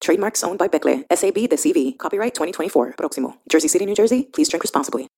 Trademarks owned by Becle, SAB de CV. Copyright 2024. Proximo. Jersey City, New Jersey. Please drink responsibly.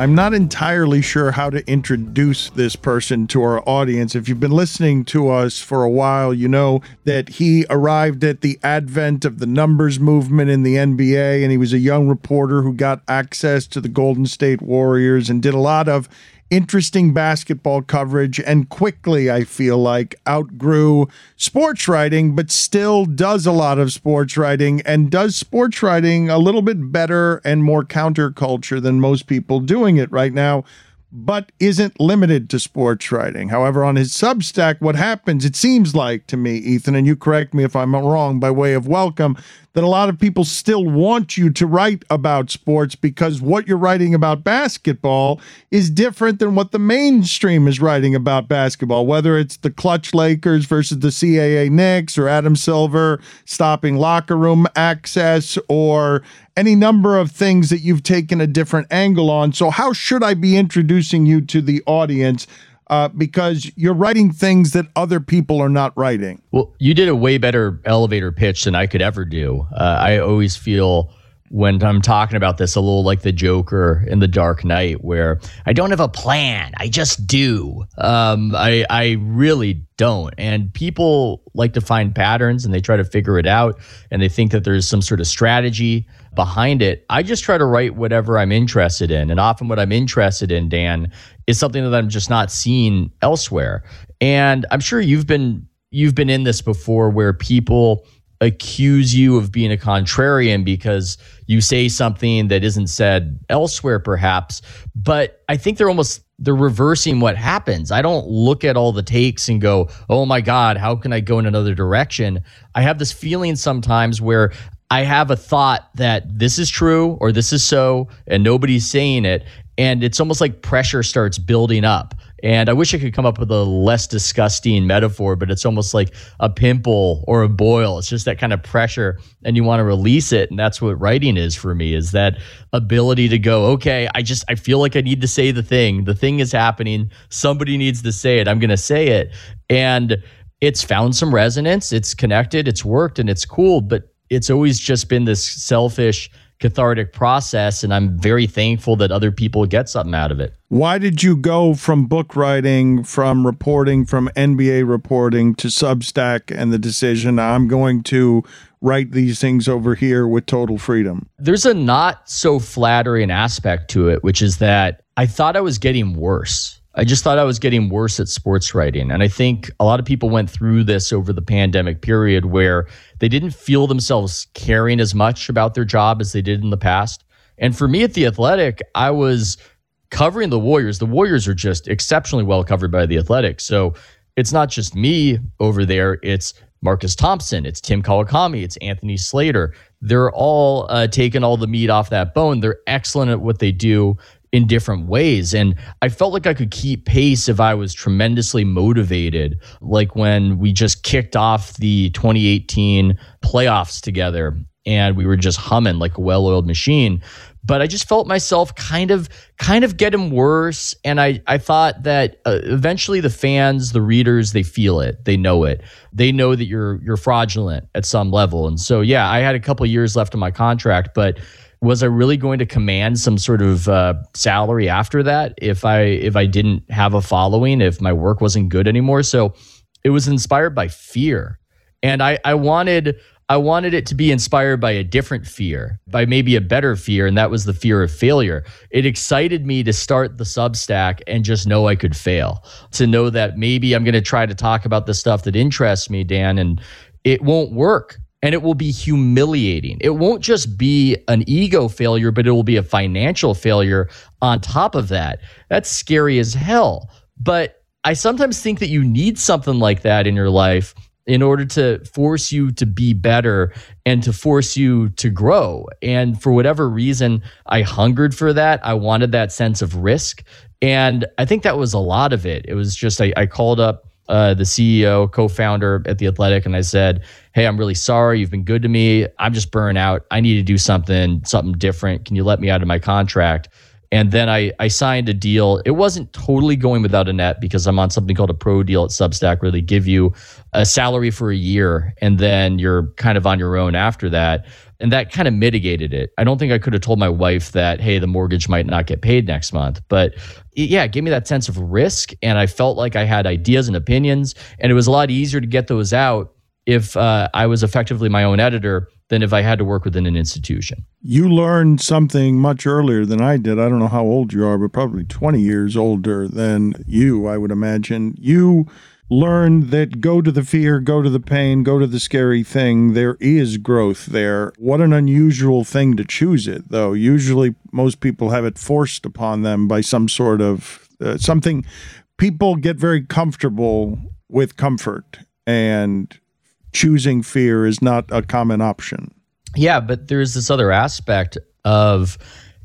I'm not entirely sure how to introduce this person to our audience. If you've been listening to us for a while, you know that he arrived at the advent of the numbers movement in the NBA, and he was a young reporter who got access to the Golden State Warriors and did a lot of interesting basketball coverage and quickly, I feel like, outgrew sports writing, but still does a lot of sports writing and does sports writing a little bit better and more counterculture than most people doing it right now but isn't limited to sports writing. However, on his Substack, what happens, it seems like to me, Ethan, and you correct me if I'm wrong by way of welcome, that a lot of people still want you to write about sports because what you're writing about basketball is different than what the mainstream is writing about basketball, whether it's the Klutch Lakers versus the CAA Knicks or Adam Silver stopping locker room access or any number of things that you've taken a different angle on. So, how should I be introducing you to the audience? uh, because you're writing things that other people are not writing. Well, you did a way better elevator pitch than I could ever do. Uh, I always feel when I'm talking about this a little like the Joker in The Dark Knight, where I don't have a plan, I just do. Um, I I really don't, and people like to find patterns and they try to figure it out, and they think that there's some sort of strategy behind it. I just try to write whatever I'm interested in, and often what I'm interested in, Dan, is something that I'm just not seeing elsewhere. And I'm sure you've been you've been in this before where people accuse you of being a contrarian because you say something that isn't said elsewhere perhaps but i think they're almost they're reversing what happens i don't look at all the takes and go oh my god how can i go in another direction i have this feeling sometimes where I have a thought that this is true or this is so, and nobody's saying it. And it's almost like pressure starts building up. And I wish I could come up with a less disgusting metaphor, but it's almost like a pimple or a boil. It's just that kind of pressure and you want to release it. And that's what writing is for me is that ability to go, okay, I just, I feel like I need to say the thing. The thing is happening. Somebody needs to say it. I'm going to say it. And it's found some resonance. It's connected. It's worked and it's cool. But it's always just been this selfish cathartic process and i'm very thankful that other people get something out of it. Why did you go from book writing from reporting from nba reporting to substack and the decision i'm going to write these things over here with total freedom there's a not so flattering aspect to it which is that i thought i was getting worse I just thought I was getting worse at sports writing. And I think a lot of people went through this over the pandemic period where they didn't feel themselves caring as much about their job as they did in the past. And for me at The Athletic, I was covering the Warriors. The Warriors are just exceptionally well covered by The Athletic. So it's not just me over there, it's Marcus Thompson, it's Tim Kawakami, it's Anthony Slater. They're all uh, taking all the meat off that bone. They're excellent at what they do in different ways. And I felt like I could keep pace if I was tremendously motivated. Like when we just kicked off the 2018 playoffs together and we were just humming like a well-oiled machine. But I just felt myself kind of kind of getting worse. And I, I thought that uh, eventually the fans, the readers, they feel it. They know it. They know that you're you're fraudulent at some level. And so yeah, I had a couple years left on my contract, but was I really going to command some sort of uh, salary after that if I if I didn't have a following, if my work wasn't good anymore? So it was inspired by fear, and I I wanted I wanted it to be inspired by a different fear, by maybe a better fear, and that was the fear of failure. It excited me to start the Substack and just know I could fail, to know that maybe I'm going to try to talk about the stuff that interests me, Dan, and it won't work and it will be humiliating. It won't just be an ego failure, but it will be a financial failure on top of that. That's scary as hell. But I sometimes think that you need something like that in your life in order to force you to be better and to force you to grow. And for whatever reason, I hungered for that. I wanted that sense of risk. And I think that was a lot of it. It was just, I, I called up uh, the CEO, co founder at The Athletic, and I said, Hey, I'm really sorry. You've been good to me. I'm just burnt out. I need to do something, something different. Can you let me out of my contract? And then I, I signed a deal. It wasn't totally going without a net because I'm on something called a pro deal at Substack where they give you a salary for a year and then you're kind of on your own after that. And that kind of mitigated it. I don't think I could have told my wife that, hey, the mortgage might not get paid next month. But yeah, it gave me that sense of risk. And I felt like I had ideas and opinions. And it was a lot easier to get those out if uh, I was effectively my own editor than if I had to work within an institution. You learned something much earlier than I did. I don't know how old you are, but probably 20 years older than you, I would imagine. You learned that go to the fear, go to the pain, go to the scary thing. There is growth there. What an unusual thing to choose it, though. Usually, most people have it forced upon them by some sort of uh, something. People get very comfortable with comfort and choosing fear is not a common option. Yeah, but there's this other aspect of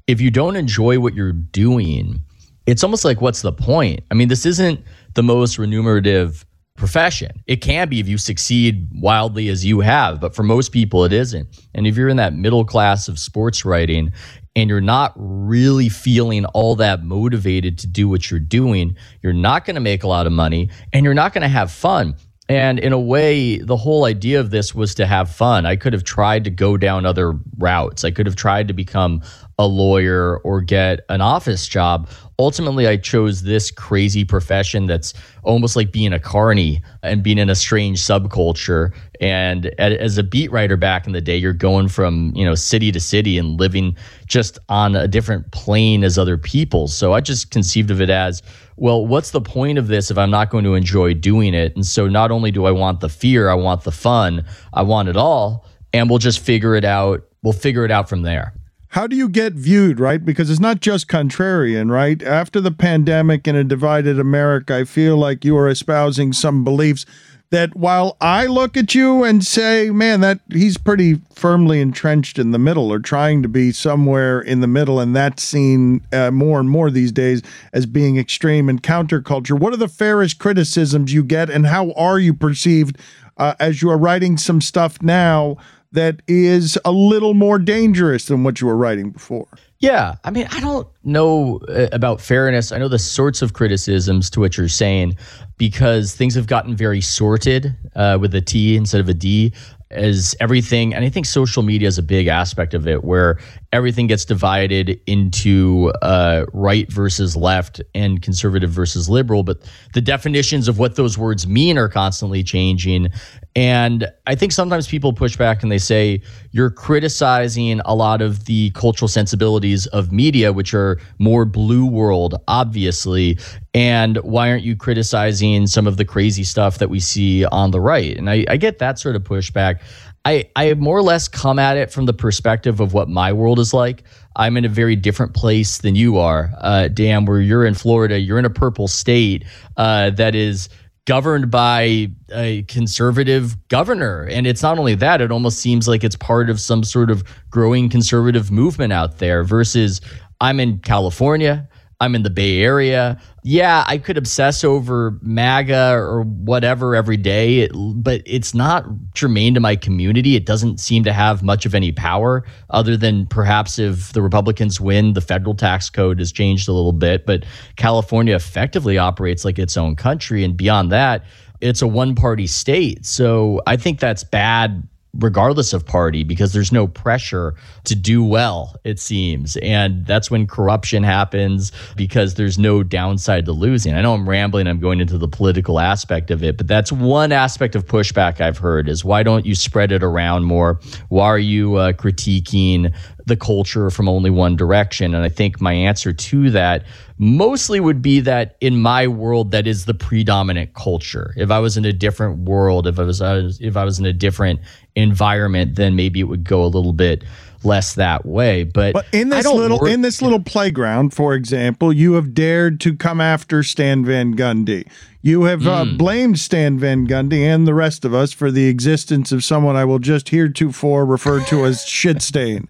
if you don't enjoy what you're doing, it's almost like what's the point? I mean, this isn't the most remunerative profession. It can be if you succeed wildly as you have, but for most people, it isn't. And if you're in that middle class of sports writing and you're not really feeling all that motivated to do what you're doing, you're not going to make a lot of money and you're not going to have fun. And in a way, the whole idea of this was to have fun. I could have tried to go down other routes. I could have tried to become a lawyer or get an office job. Ultimately, I chose this crazy profession that's almost like being a carny and being in a strange subculture. And as a beat writer back in the day, you're going from you know city to city and living just on a different plane as other people. So I just conceived of it as well, what's the point of this if I'm not going to enjoy doing it? And so not only do I want the fear, I want the fun, I want it all, and we'll just figure it out. We'll figure it out from there. How do you get viewed, right? Because it's not just contrarian, right? After the pandemic in a divided America, I feel like you are espousing some beliefs that while I look at you and say, man, that he's pretty firmly entrenched in the middle or trying to be somewhere in the middle, and that's seen uh, more and more these days as being extreme and counterculture. What are the fairest criticisms you get, and how are you perceived uh, as you are writing some stuff now that is a little more dangerous than what you were writing before? Yeah, I mean, I don't know uh, about fairness. I know the sorts of criticisms to what you're saying because things have gotten very sorted uh, with a T instead of a D as everything and i think social media is a big aspect of it where everything gets divided into uh, right versus left and conservative versus liberal but the definitions of what those words mean are constantly changing. And i think sometimes people push back and they say you're criticizing a lot of the cultural sensibilities of media which are more blue world obviously. And why aren't you criticizing some of the crazy stuff that we see on the right? And i, I get that sort of pushback I, I more or less come at it from the perspective of what my world is like. I'm in a very different place than you are, uh, Dan, where you're in Florida. You're in a purple state uh, that is governed by a conservative governor. And it's not only that, it almost seems like it's part of some sort of growing conservative movement out there versus I'm in California. I'm in the Bay Area. Yeah, I could obsess over MAGA or whatever every day, but it's not germane to my community. It doesn't seem to have much of any power other than perhaps if the Republicans win, the federal tax code has changed a little bit. But California effectively operates like its own country. And beyond that, it's a one party state. So I think that's bad regardless of party because there's no pressure to do well it seems. And that's when corruption happens because there's no downside to losing. I know i'm rambling i'm going into the political aspect of it but that's one aspect of pushback i've heard is why don't you spread it around more? Why are you uh, critiquing the culture from only one direction. And I think my answer to that mostly would be that in my world, that is the predominant culture. If I was in a different world, if I was if I was in a different environment, then maybe it would go a little bit less that way. But, but in this little work, in this little playground, for example, you have dared to come after Stan Van Gundy. You have uh, hmm. blamed Stan Van Gundy and the rest of us for the existence of someone I will just heretofore refer to as shit stain.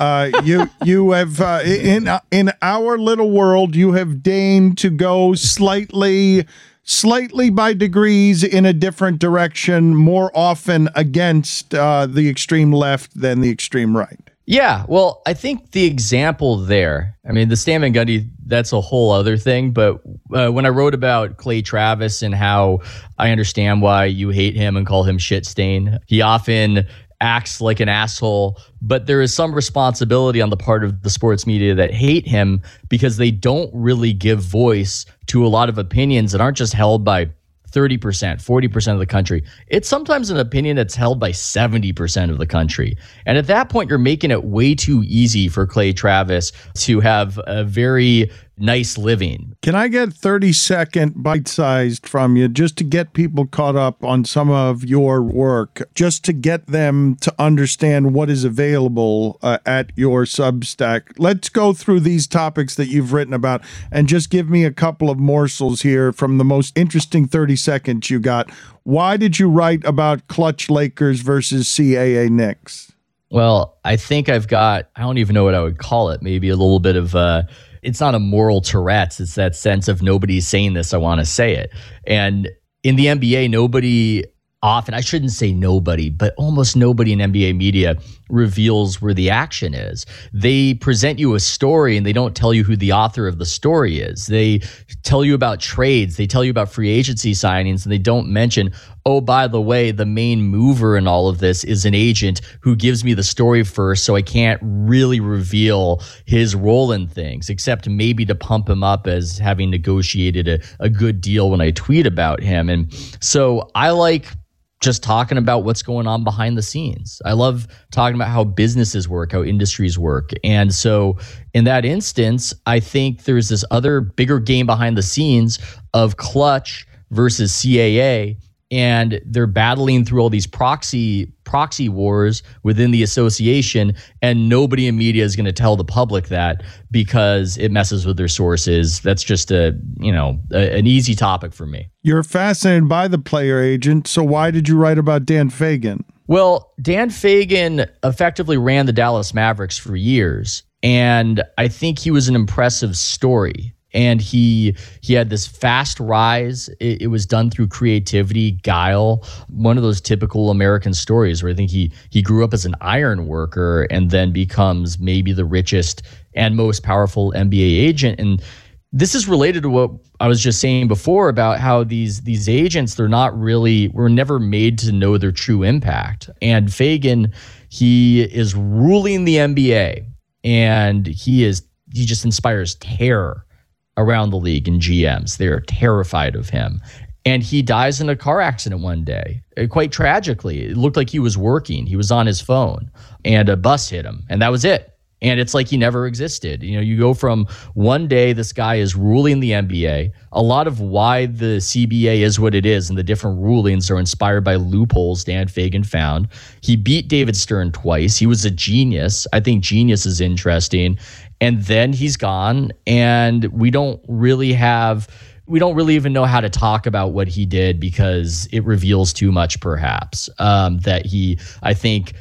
Uh, you you have uh, in in our little world you have deigned to go slightly slightly by degrees in a different direction more often against uh, the extreme left than the extreme right yeah, well, I think the example there, I mean, the Stan Van Gundy, that's a whole other thing. But uh, when I wrote about Clay Travis and how I understand why you hate him and call him shit stain, he often acts like an asshole, but there is some responsibility on the part of the sports media that hate him because they don't really give voice to a lot of opinions that aren't just held by 30%, 40% of the country. It's sometimes an opinion that's held by 70% of the country. And at that point, you're making it way too easy for Clay Travis to have a very nice living. Can I get 30 second bite sized from you just to get people caught up on some of your work, just to get them to understand what is available uh, at your Substack? Let's go through these topics that you've written about and just give me a couple of morsels here from the most interesting 30 seconds you got. Why did you write about Klutch Lakers versus CAA Knicks? Well, I think I've got, I don't even know what I would call it, maybe a little bit of, uh, it's not a moral Tourette's. It's that sense of nobody's saying this. I want to say it. And in the NBA, nobody often, I shouldn't say nobody, but almost nobody in NBA media reveals where the action is. They present you a story and they don't tell you who the author of the story is. They tell you about trades, they tell you about free agency signings, and they don't mention, oh, by the way, the main mover in all of this is an agent who gives me the story first, so I can't really reveal his role in things, except maybe to pump him up as having negotiated a, a good deal when I tweet about him. And so I like just talking about what's going on behind the scenes. I love talking about how businesses work, how industries work. And so, in that instance, I think there's this other bigger game behind the scenes of Klutch versus CAA and they're battling through all these proxy proxy wars within the association and nobody in media is going to tell the public that because it messes with their sources. That's just a you know a, an easy topic for me. You're fascinated by the player agent so why did you write about dan fegan well dan fegan effectively ran the dallas mavericks for years and i think he was an impressive story and he he had this fast rise it, it, was done through creativity guile one of those typical american stories where i think he he grew up as an iron worker and then becomes maybe the richest and most powerful nba agent and this is related to what I was just saying before about how these these agents they're not really were never made to know their true impact. And Fegan he is ruling the NBA and he is he just inspires terror around the league and GMs. They're terrified of him. And he dies in a car accident one day, uh, quite tragically. It looked like he was working. He was on his phone and a bus hit him, and that was it. And it's like he never existed. You know, you go from one day, this guy is ruling the NBA. A lot of why the CBA is what it is and the different rulings are inspired by loopholes Dan Fegan found. He beat David Stern twice. He was a genius. I think genius is interesting and then he's gone and we don't really have we don't really even know how to talk about what he did because it reveals too much perhaps um, that he i think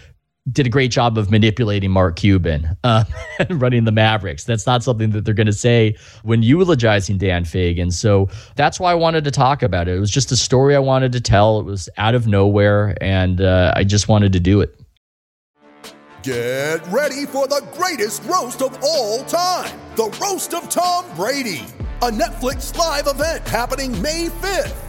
did a great job of manipulating mark cuban uh, running the mavericks. That's not something that they're going to say when eulogizing dan fegan so that's why i wanted to talk about it. It was just a story i wanted to tell. It was out of nowhere and uh, i just wanted to do it. Get ready for the greatest roast of all time the Roast of Tom Brady, a Netflix live event happening May 5th.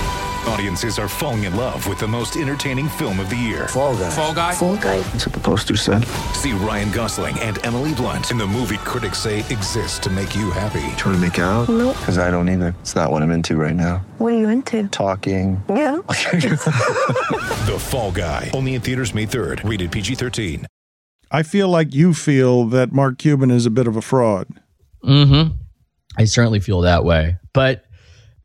Audiences are falling in love with the most entertaining film of the year. Fall guy. Fall guy. Fall guy. That's what the poster said. See Ryan Gosling and Emily Blunt in the movie critics say exists to make you happy. Trying to make it out? Nope. Because I don't either. It's not what I'm into right now. What are you into? Talking. Yeah. The Fall Guy. Only in theaters May 3rd. Rated PG-13. I feel like you feel that Mark Cuban is a bit of a fraud. Mm-hmm. I certainly feel that way. But it,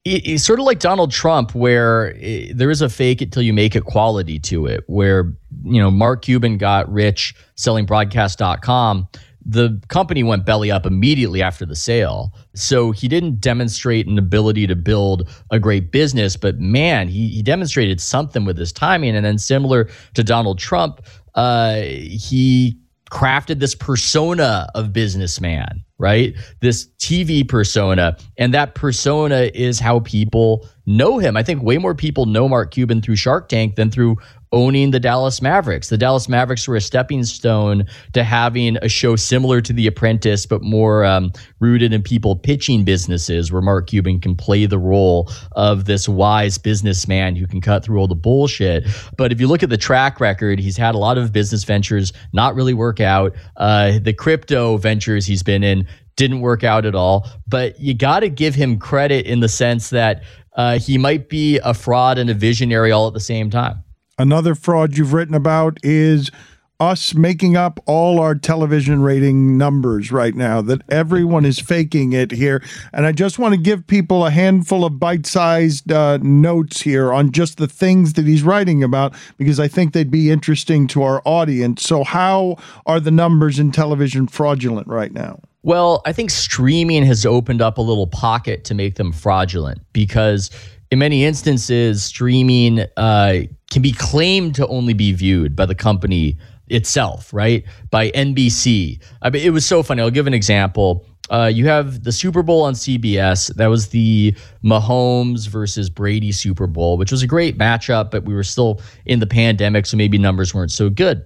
it's sort of like Donald Trump, where it, there is a fake it till you make it quality to it, where, you know, Mark Cuban got rich selling broadcast.com. The company went belly up immediately after the sale. So he didn't demonstrate an ability to build a great business, but man, he, he demonstrated something with his timing. And then, similar to Donald Trump, uh, he crafted this persona of businessman, right? This TV persona. And that persona is how people know him. I think way more people know Mark Cuban through Shark Tank than through owning the Dallas Mavericks. The Dallas Mavericks were a stepping stone to having a show similar to The Apprentice, but more um, rooted in people pitching businesses, where Mark Cuban can play the role of this wise businessman who can cut through all the bullshit. But if you look at the track record, he's had a lot of business ventures not really work out. Uh, the crypto ventures he's been in didn't work out at all. But you got to give him credit in the sense that uh, he might be a fraud and a visionary all at the same time. Another fraud you've written about is us making up all our television rating numbers right now, that everyone is faking it here. And I just want to give people a handful of bite sized uh, notes here on just the things that he's writing about, because I think they'd be interesting to our audience. So, how are the numbers in television fraudulent right now? Well, I think streaming has opened up a little pocket to make them fraudulent because in many instances, streaming uh, can be claimed to only be viewed by the company itself, right? By NBC. I mean, it was so funny. I'll give an example. Uh, you have the Super Bowl on CBS. That was the Mahomes versus Brady Super Bowl, which was a great matchup, but we were still in the pandemic, so maybe numbers weren't so good.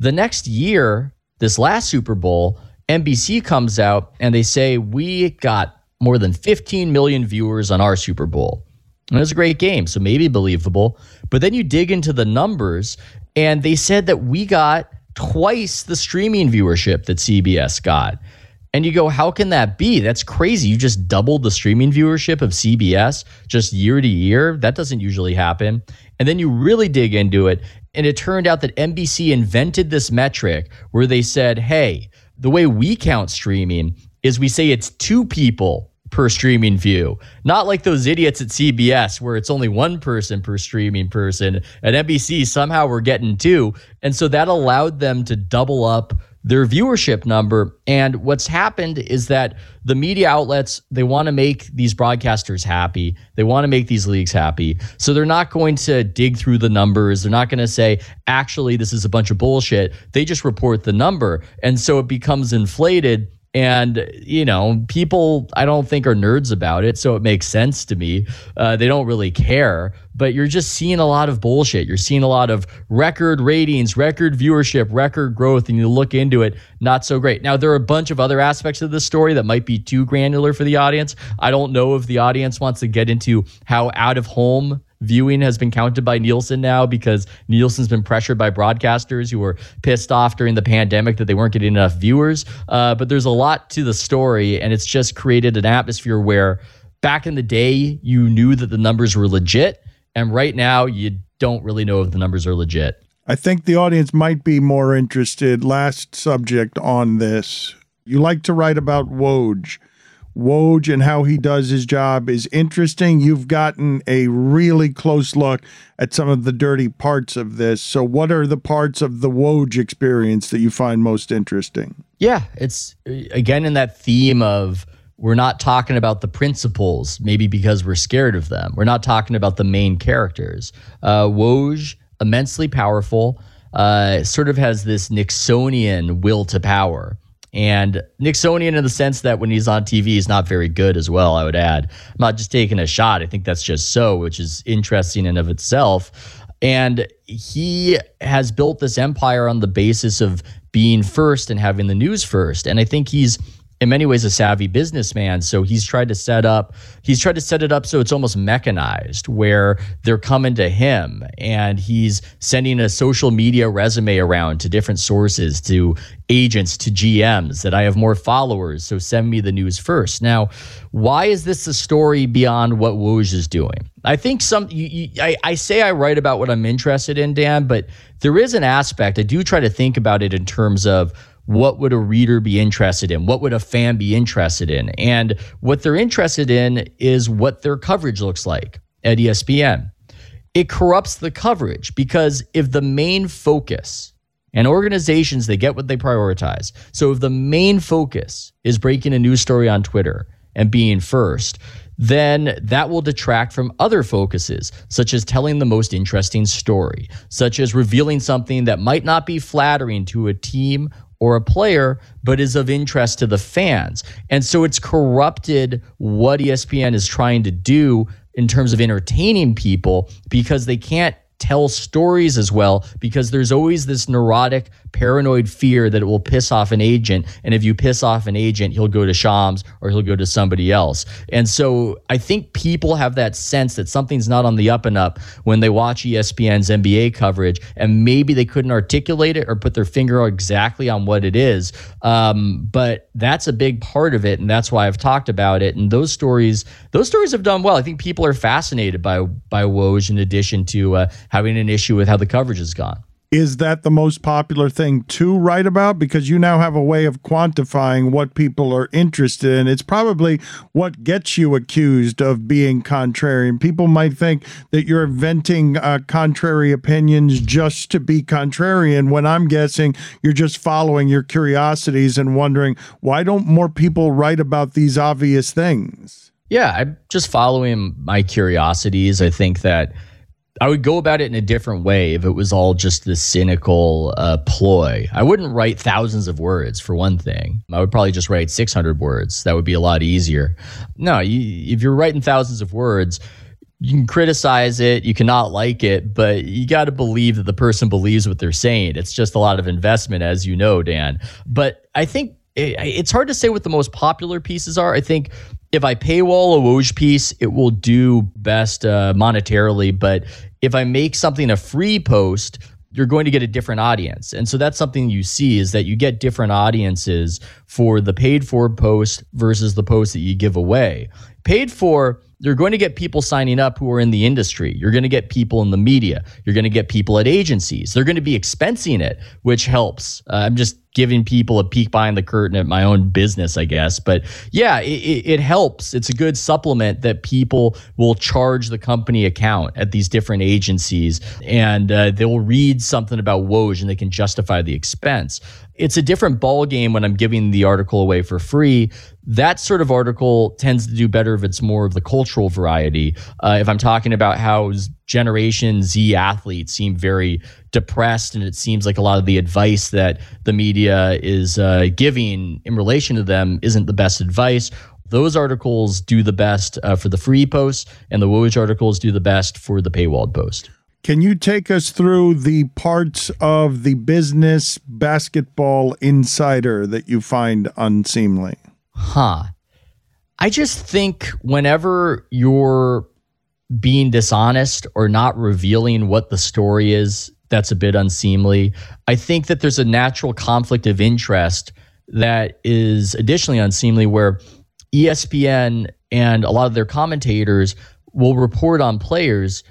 The next year, this last Super Bowl, NBC comes out and they say, We got more than 15 million viewers on our Super Bowl. And it was a great game, so maybe believable. But then you dig into the numbers, and they said that we got twice the streaming viewership that CBS got. And you go, how can that be? That's crazy. You just doubled the streaming viewership of CBS just year to year. That doesn't usually happen. And then you really dig into it. And it turned out that NBC invented this metric where they said, hey, the way we count streaming is we say it's two people per streaming view. Not like those idiots at CBS where it's only one person per streaming person. At NBC, somehow we're getting two. And so that allowed them to double up their viewership number. And what's happened is that the media outlets, they want to make these broadcasters happy. They want to make these leagues happy. So they're not going to dig through the numbers. They're not going to say, actually, this is a bunch of bullshit. They just report the number. And so it becomes inflated. And, you know, people I don't think are nerds about it. So it makes sense to me. Uh, they don't really care. But you're just seeing a lot of bullshit. You're seeing a lot of record ratings, record viewership, record growth. And you look into it, not so great. Now, there are a bunch of other aspects of this story that might be too granular for the audience. I don't know if the audience wants to get into how out of home viewing has been counted by Nielsen now because Nielsen's been pressured by broadcasters who were pissed off during the pandemic that they weren't getting enough viewers. Uh, but there's a lot to the story, and it's just created an atmosphere where back in the day, you knew that the numbers were legit. And right now, you don't really know if the numbers are legit. I think the audience might be more interested. Last subject on this. You like to write about Woj. Woj and how he does his job is interesting. You've gotten a really close look at some of the dirty parts of this. So, what are the parts of the Woj experience that you find most interesting? Yeah, it's again in that theme of we're not talking about the principles, maybe because we're scared of them. We're not talking about the main characters. Uh, Woj, immensely powerful, uh, sort of has this Nixonian will to power. And Nixonian in the sense that when he's on TV, he's not very good as well, I would add. I'm not just taking a shot. I think that's just so, which is interesting in of itself. And he has built this empire on the basis of being first and having the news first. And I think he's in many ways a savvy businessman. So he's tried to set up he's tried to set it up so it's almost mechanized where they're coming to him and he's sending a social media resume around to different sources to agents to GMs that I have more followers so send me the news first. Now why is this a story beyond what Woj is doing? I think some you, you, I, I say I write about what I'm interested in Dan but there is an aspect I do try to think about it in terms of what would a reader be interested in? What would a fan be interested in? And what they're interested in is what their coverage looks like at ESPN. It corrupts the coverage because if the main focus and organizations they get what they prioritize. So if the main focus is breaking a news story on Twitter and being first, then that will detract from other focuses, such as telling the most interesting story, such as revealing something that might not be flattering to a team or a player, but is of interest to the fans. And so it's corrupted what ESPN is trying to do in terms of entertaining people because they can't tell stories as well because there's always this neurotic paranoid fear that it will piss off an agent. And if you piss off an agent, he'll go to Shams or he'll go to somebody else. And so I think people have that sense that something's not on the up and up when they watch ESPN's NBA coverage, and maybe they couldn't articulate it or put their finger exactly on what it is. Um, but that's a big part of it, and that's why I've talked about it. And those stories, those stories have done well. I think people are fascinated by by Woj in addition to uh, having an issue with how the coverage has gone is that the most popular thing to write about? Because you now have a way of quantifying what people are interested in. It's probably what gets you accused of being contrarian. People might think that you're venting uh, contrary opinions just to be contrarian, when I'm guessing you're just following your curiosities and wondering why don't more people write about these obvious things? Yeah, I'm just following my curiosities. I think that I would go about it in a different way if it was all just the cynical uh, ploy. I wouldn't write thousands of words for one thing. I would probably just write 600 words. That would be a lot easier. No, you, if you're writing thousands of words, you can criticize it, you cannot like it, but you got to believe that the person believes what they're saying. It's just a lot of investment, as you know, Dan. But I think it's hard to say what the most popular pieces are. I think if I paywall a Woj piece, it will do best uh, monetarily. But if I make something a free post, you're going to get a different audience. And so that's something you see is that you get different audiences for the paid for post versus the post that you give away. Paid for, you're going to get people signing up who are in the industry. You're going to get people in the media. You're going to get people at agencies. They're going to be expensing it, which helps. Uh, I'm just giving people a peek behind the curtain at my own business, I guess. But yeah, it, it, helps. It's a good supplement that people will charge the company account at these different agencies and uh, they'll read something about Woj and they can justify the expense. It's a different ball game when I'm giving the article away for free. That sort of article tends to do better if it's more of the cultural variety. Uh, if I'm talking about how Generation Z athletes seem very depressed, and it seems like a lot of the advice that the media is uh, giving in relation to them isn't the best advice. Those articles do the best uh, for the free posts, and the Woj articles do the best for the paywalled post. Can you take us through the parts of the business basketball insider that you find unseemly? Huh. I just think whenever you're being dishonest or not revealing what the story is that's a bit unseemly. I think that there's a natural conflict of interest that is additionally unseemly where ESPN and a lot of their commentators will report on players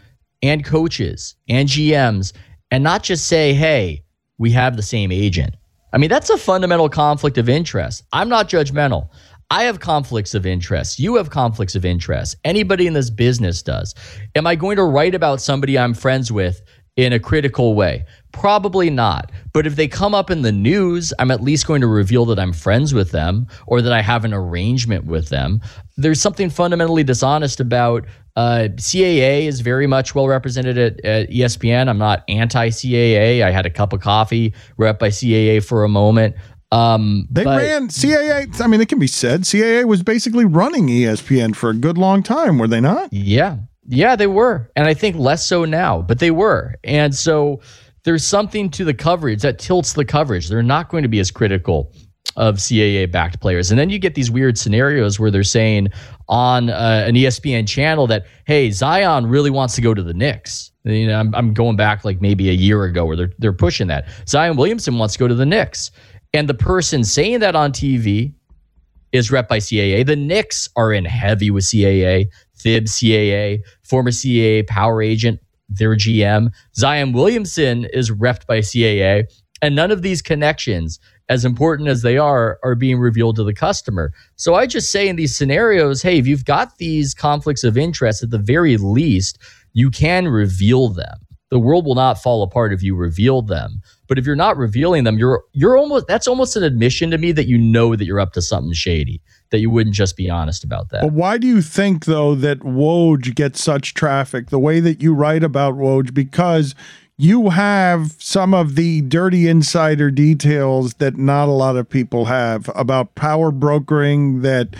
and coaches and GMs and not just say, hey, we have the same agent. I mean, that's a fundamental conflict of interest. I'm not judgmental. I have conflicts of interest. You have conflicts of interest. Anybody in this business does. Am I going to write about somebody I'm friends with in a critical way? Probably not. But if they come up in the news, I'm at least going to reveal that I'm friends with them or that I have an arrangement with them. There's something fundamentally dishonest about uh, CAA is very much well represented at, at ESPN. I'm not anti CAA. I had a cup of coffee rep by CAA for a moment. Um, they but, ran CAA. I mean, it can be said CAA was basically running ESPN for a good long time, were they not? Yeah, yeah, they were. And I think less so now, but they were. And so there's something to the coverage that tilts the coverage. They're not going to be as critical of CAA backed players. And then you get these weird scenarios where they're saying on uh, an ESPN channel that, hey, Zion really wants to go to the Knicks. You know, I'm, I'm going back like maybe a year ago where they're, they're pushing that. Zion Williamson wants to go to the Knicks. And the person saying that on TV is rep by CAA. The Knicks are in heavy with CAA, Thib CAA, former CAA power agent, their GM. Zion Williamson is repped by CAA. And none of these connections as important as they are, are being revealed to the customer. So I just say in these scenarios, hey, if you've got these conflicts of interest, at the very least, you can reveal them. The world will not fall apart if you reveal them. But if you're not revealing them, you're you're almost that's almost an admission to me that you know that you're up to something shady. That you wouldn't just be honest about that. But why do you think though that Woj gets such traffic the way that you write about Woj? Because you have some of the dirty insider details that not a lot of people have about power brokering that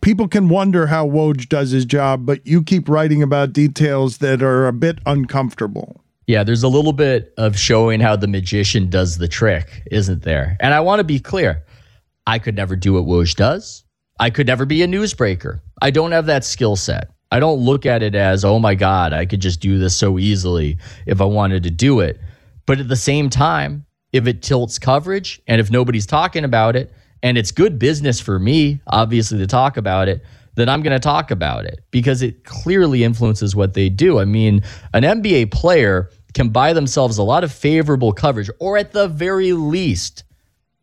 people can wonder how Woj does his job, but you keep writing about details that are a bit uncomfortable. Yeah, there's a little bit of showing how the magician does the trick, isn't there? And I want to be clear. I could never do what Woj does. I could never be a newsbreaker. I don't have that skill set. I don't look at it as, oh my God, I could just do this so easily if I wanted to do it. But at the same time, if it tilts coverage and if nobody's talking about it, and it's good business for me, obviously, to talk about it, then I'm going to talk about it because it clearly influences what they do. I mean, an NBA player can buy themselves a lot of favorable coverage, or at the very least,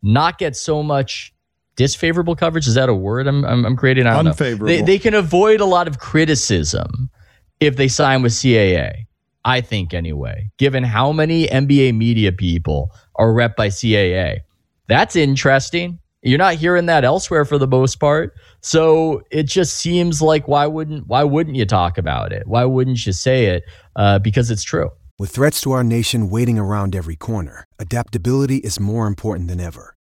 not get so much disfavorable coverage is that a word I'm I'm, I'm creating? I don't Unfavorable. Know. They, they can avoid a lot of criticism if they sign with CAA. I think anyway, given how many NBA media people are rep by CAA, that's interesting. You're not hearing that elsewhere for the most part. So it just seems like why wouldn't why wouldn't you talk about it? Why wouldn't you say it? Uh, because it's true. With threats to our nation waiting around every corner, adaptability is more important than ever.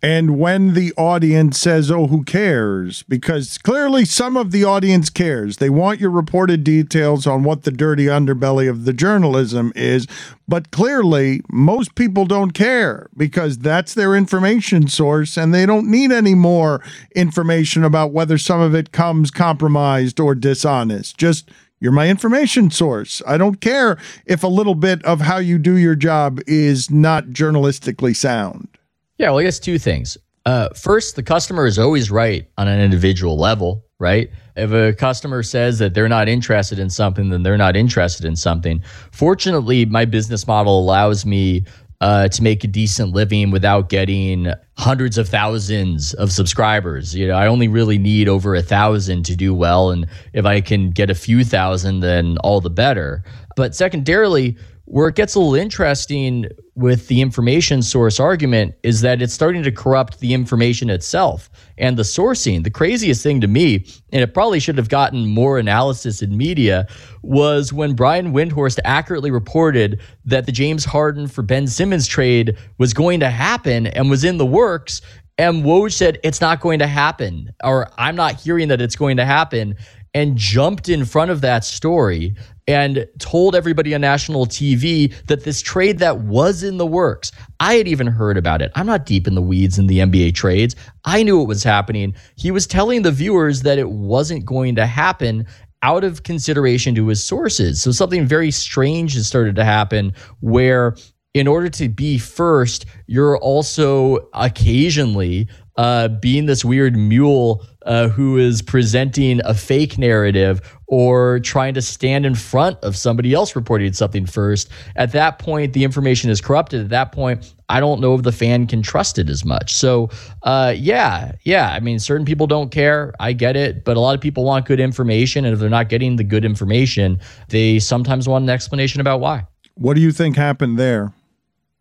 And when the audience says, oh, who cares? Because clearly some of the audience cares. They want your reported details on what the dirty underbelly of the journalism is. But clearly, most people don't care because that's their information source and they don't need any more information about whether some of it comes compromised or dishonest. Just you're my information source. I don't care if a little bit of how you do your job is not journalistically sound. Yeah, well, I guess two things. Uh, first, the customer is always right on an individual level, right? If a customer says that they're not interested in something, then they're not interested in something. Fortunately, my business model allows me uh, to make a decent living without getting hundreds of thousands of subscribers. You know, I only really need over a thousand to do well, and if I can get a few thousand, then all the better. But secondarily, where it gets a little interesting with the information source argument is that it's starting to corrupt the information itself and the sourcing. The craziest thing to me, and it probably should have gotten more analysis in media, was when Brian Windhorst accurately reported that the James Harden for Ben Simmons trade was going to happen and was in the works. And Woj said, it's not going to happen, or I'm not hearing that it's going to happen and jumped in front of that story and told everybody on national TV that this trade that was in the works, I had even heard about it. I'm not deep in the weeds in the NBA trades. I knew it was happening. He was telling the viewers that it wasn't going to happen out of consideration to his sources. So something very strange has started to happen where in order to be first, you're also occasionally uh, being this weird mule uh, who is presenting a fake narrative or trying to stand in front of somebody else reporting something first. At that point, the information is corrupted. At that point, I don't know if the fan can trust it as much. So, uh, yeah, yeah. I mean, certain people don't care. I get it. But a lot of people want good information. And if they're not getting the good information, they sometimes want an explanation about why. What do you think happened there?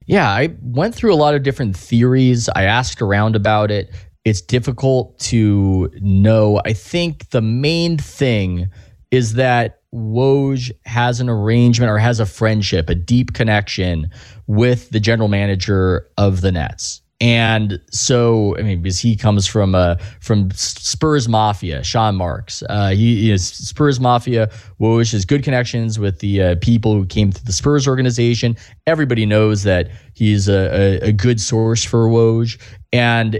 Yeah, I went through a lot of different theories. I asked around about it It's difficult to know. I think the main thing is that Woj has an arrangement or has a friendship, a deep connection with the general manager of the Nets. And so, I mean, because he comes from uh, from Spurs Mafia, Sean Marks. Uh, he is Spurs Mafia. Woj has good connections with the uh, people who came to the Spurs organization. Everybody knows that he's a, a, a good source for Woj. And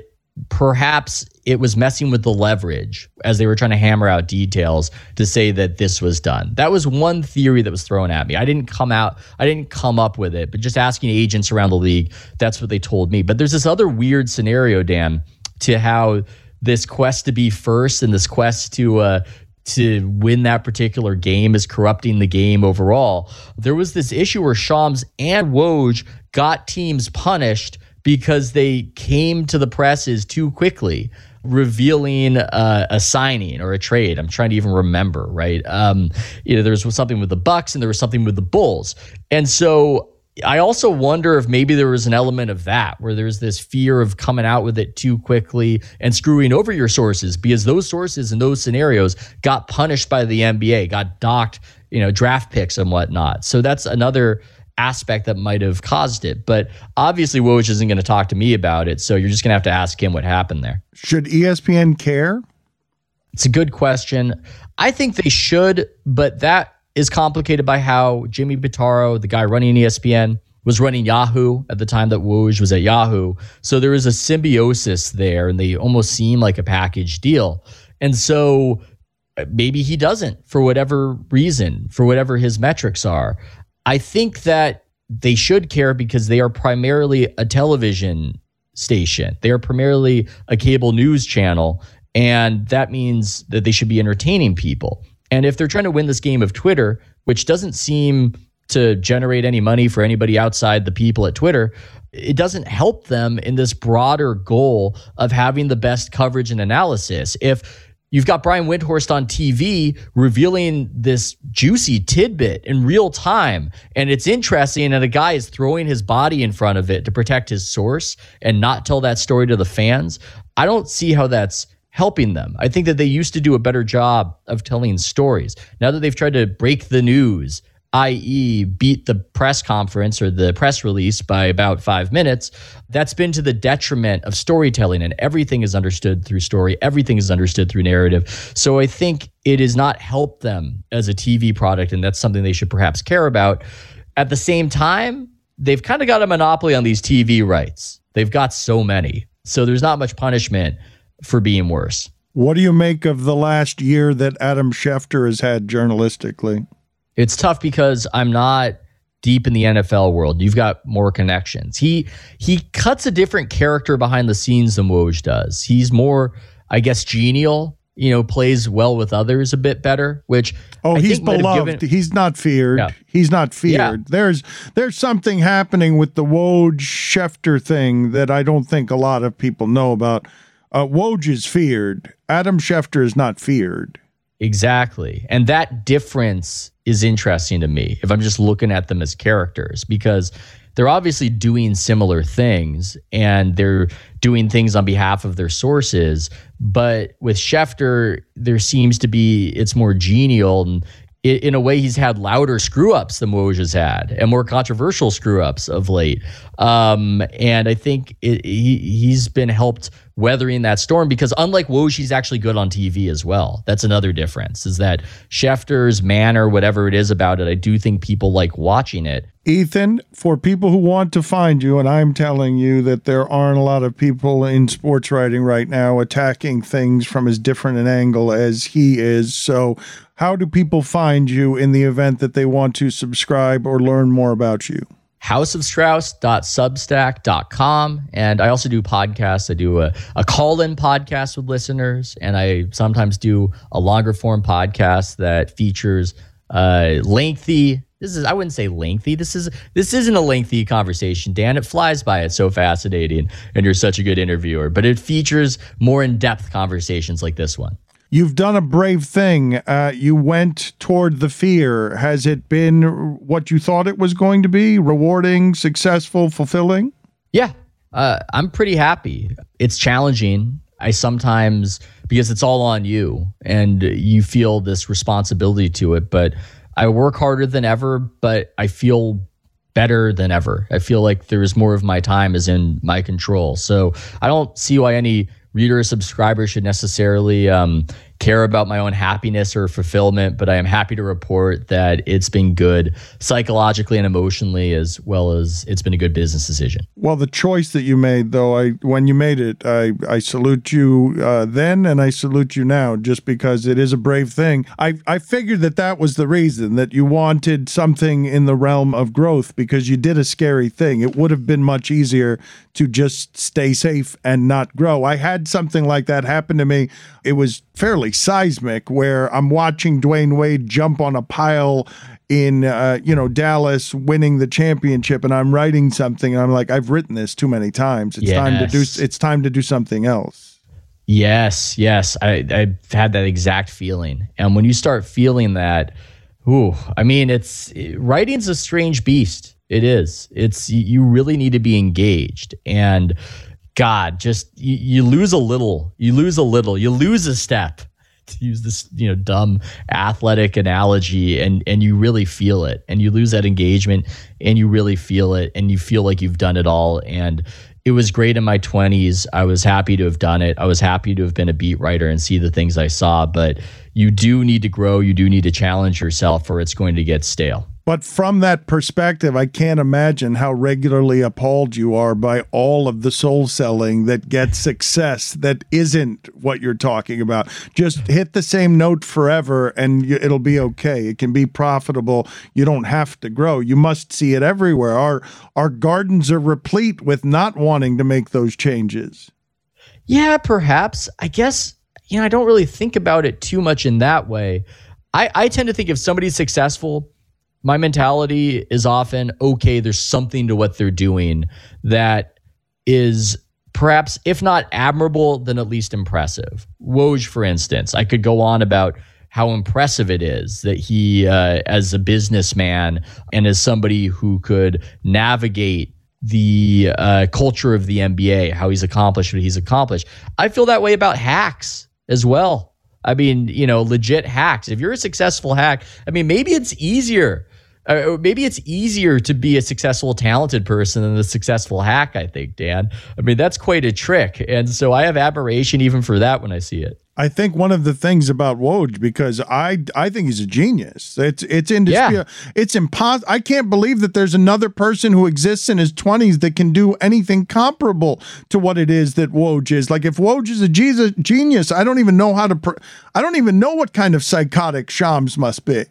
perhaps it was messing with the leverage as they were trying to hammer out details to say that this was done. That was one theory that was thrown at me. I didn't come out, I didn't come up with it, but just asking agents around the league, that's what they told me. But there's this other weird scenario, Dan, to how this quest to be first and this quest to uh, to win that particular game is corrupting the game overall. There was this issue where Shams and Woj got teams punished because they came to the presses too quickly revealing uh, a signing or a trade. I'm trying to even remember, right? Um, you know, there was something with the Bucks and there was something with the Bulls, and so I also wonder if maybe there was an element of that where there's this fear of coming out with it too quickly and screwing over your sources because those sources in those scenarios got punished by the NBA, got docked, you know, draft picks and whatnot. So that's another aspect that might have caused it. But obviously, Woj isn't going to talk to me about it. So you're just going to have to ask him what happened there. Should ESPN care? It's a good question. I think they should, but that is complicated by how Jimmy Pitaro, the guy running ESPN, was running Yahoo at the time that Woj was at Yahoo. So there was a symbiosis there, and they almost seem like a package deal. And so uh, maybe he doesn't for whatever reason, for whatever his metrics are. I think that they should care because they are primarily a television station. They are primarily a cable news channel. And that means that they should be entertaining people. And if they're trying to win this game of Twitter, which doesn't seem to generate any money for anybody outside the people at Twitter, it doesn't help them in this broader goal of having the best coverage and analysis. If You've got Brian Windhorst on TV revealing this juicy tidbit in real time. And it's interesting that a guy is throwing his body in front of it to protect his source and not tell that story to the fans. I don't see how that's helping them. I think that they used to do a better job of telling stories. Now that they've tried to break the news, i.e., beat the press conference or the press release by about five minutes, that's been to the detriment of storytelling. And everything is understood through story, everything is understood through narrative. So I think it has not helped them as a TV product. And that's something they should perhaps care about. At the same time, they've kind of got a monopoly on these TV rights. They've got so many. So there's not much punishment for being worse. What do you make of the last year that Adam Schefter has had journalistically? It's tough because I'm not deep in the NFL world. You've got more connections. He he cuts a different character behind the scenes than Woj does. He's more, I guess, genial. You know, plays well with others a bit better. Which oh, I he's beloved. Given, he's not feared. Yeah. He's not feared. Yeah. There's there's something happening with the Woj Schefter thing that I don't think a lot of people know about. Uh, Woj is feared. Adam Schefter is not feared. Exactly. And that difference is interesting to me if I'm just looking at them as characters because they're obviously doing similar things and they're doing things on behalf of their sources. But with Schefter, there seems to be it's more genial and in a way, he's had louder screw ups than Woj has had and more controversial screw ups of late. Um, and I think it, he, he's been helped weathering that storm because unlike Woj, he's actually good on TV as well. That's another difference is that Schefter's manner, whatever it is about it, I do think people like watching it. Ethan, for people who want to find you, and I'm telling you that there aren't a lot of people in sports writing right now attacking things from as different an angle as he is. So, how do people find you in the event that they want to subscribe or learn more about you? houseofstrauss.substack.com. And I also do podcasts. I do a, a call in podcast with listeners, and I sometimes do a longer form podcast that features uh, lengthy. This is I wouldn't say lengthy. This is this isn't a lengthy conversation, Dan. It flies by. It's so fascinating, and you're such a good interviewer. But it features more in depth conversations like this one. You've done a brave thing. Uh, you went toward the fear. Has it been what you thought it was going to be? Rewarding, successful, fulfilling? Yeah, uh, I'm pretty happy. It's challenging. I sometimes, because it's all on you and you feel this responsibility to it, but I work harder than ever, but I feel better than ever. I feel like there's more of my time is in my control. So I don't see why any reader or subscriber should necessarily um, care about my own happiness or fulfillment, but I am happy to report that it's been good psychologically and emotionally, as well as it's been a good business decision. Well, the choice that you made, though, I when you made it, I I salute you uh, then, and I salute you now, just because it is a brave thing. I I figured that that was the reason that you wanted something in the realm of growth because you did a scary thing. It would have been much easier to just stay safe and not grow. I had something like that happen to me. It was fairly seismic where I'm watching Dwyane Wade jump on a pile in uh, you know Dallas winning the championship and I'm writing something and I'm like I've written this too many times. It's yes. time to do it's time to do something else. Yes, yes. I I've had that exact feeling. And when you start feeling that, ooh, I mean it's writing's a strange beast. It is. It's you really need to be engaged and God, just you, you lose a little, you lose a little, you lose a step to use this you know dumb athletic analogy and and you really feel it and you lose that engagement and you really feel it and you feel like you've done it all. And it was great in my 20s i was happy to have done it. I was happy to have been a beat writer and see the things i saw. But you do need to grow. You do need to challenge yourself or it's going to get stale but from that perspective, I can't imagine how regularly appalled you are by all of the soul selling that gets success that isn't what you're talking about. Just hit the same note forever and you, it'll be okay. It can be profitable. You don't have to grow. You must see it everywhere. Our our gardens are replete with not wanting to make those changes. Yeah, perhaps. I guess you know, I don't really think about it too much in that way. I, I tend to think if somebody's successful, my mentality is often okay, there's something to what they're doing that is perhaps, if not admirable, then at least impressive. Woj, for instance, I could go on about how impressive it is that he, uh, as a businessman and as somebody who could navigate the uh, culture of the NBA, how he's accomplished what he's accomplished. I feel that way about hacks as well. I mean, you know, legit hacks. If you're a successful hack, I mean, maybe it's easier. Uh, maybe it's easier to be a successful, talented person than a successful hack. I think, Dan. I mean, that's quite a trick, and so I have admiration even for that when I see it. I think one of the things about Woj because I I think he's a genius. It's it's indisputable. Yeah. It's impossible. I can't believe that there's another person who exists in his 20s that can do anything comparable to what it is that Woj is. Like if Woj is a Jesus, genius, I don't even know how to. Pr- I don't even know what kind of psychotic Shams must be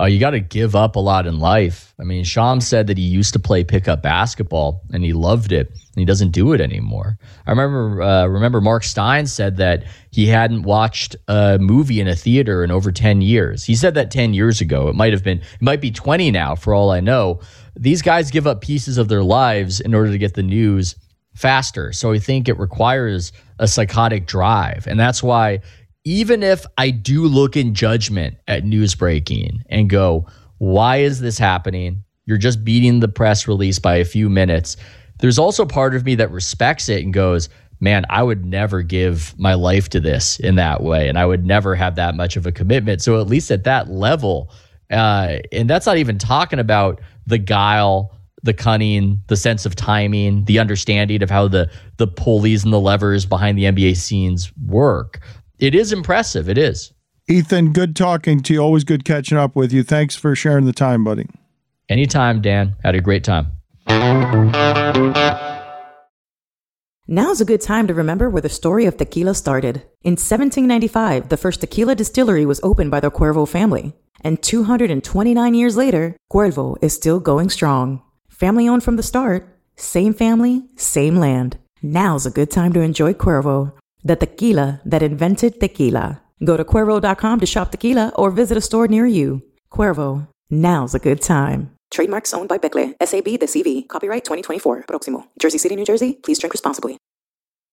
uh, you got to give up a lot in life. I mean, Shams said that he used to play pickup basketball and he loved it, and he doesn't do it anymore. I remember uh, remember Mark Stein said that he hadn't watched a movie in a theater in over ten years. He said that ten years ago. It might have been, it might be twenty now, for all I know. These guys give up pieces of their lives in order to get the news faster. So I think it requires a psychotic drive, and that's why even if I do look in judgment at news breaking and go, why is this happening? You're just beating the press release by a few minutes. There's also part of me that respects it and goes, man, I would never give my life to this in that way. And I would never have that much of a commitment. So, at least at that level, uh, and that's not even talking about the guile, the cunning, the sense of timing, the understanding of how the the pulleys and the levers behind the NBA scenes work. It is impressive. It is. Ethan, good talking to you. Always good catching up with you. Thanks for sharing the time, buddy. Anytime, Dan. Had a great time. Now's a good time to remember where the story of tequila started. In 1795, the first tequila distillery was opened by the Cuervo family. And 229 years later, Cuervo is still going strong. Family owned from the start, same family, same land. Now's a good time to enjoy Cuervo the tequila that invented tequila. Go to Cuervo.com to shop tequila or visit a store near you. Cuervo, now's a good time. Trademarks owned by Becle, SAB, de CV. Copyright 2024. Proximo. Jersey City, New Jersey. Please drink responsibly.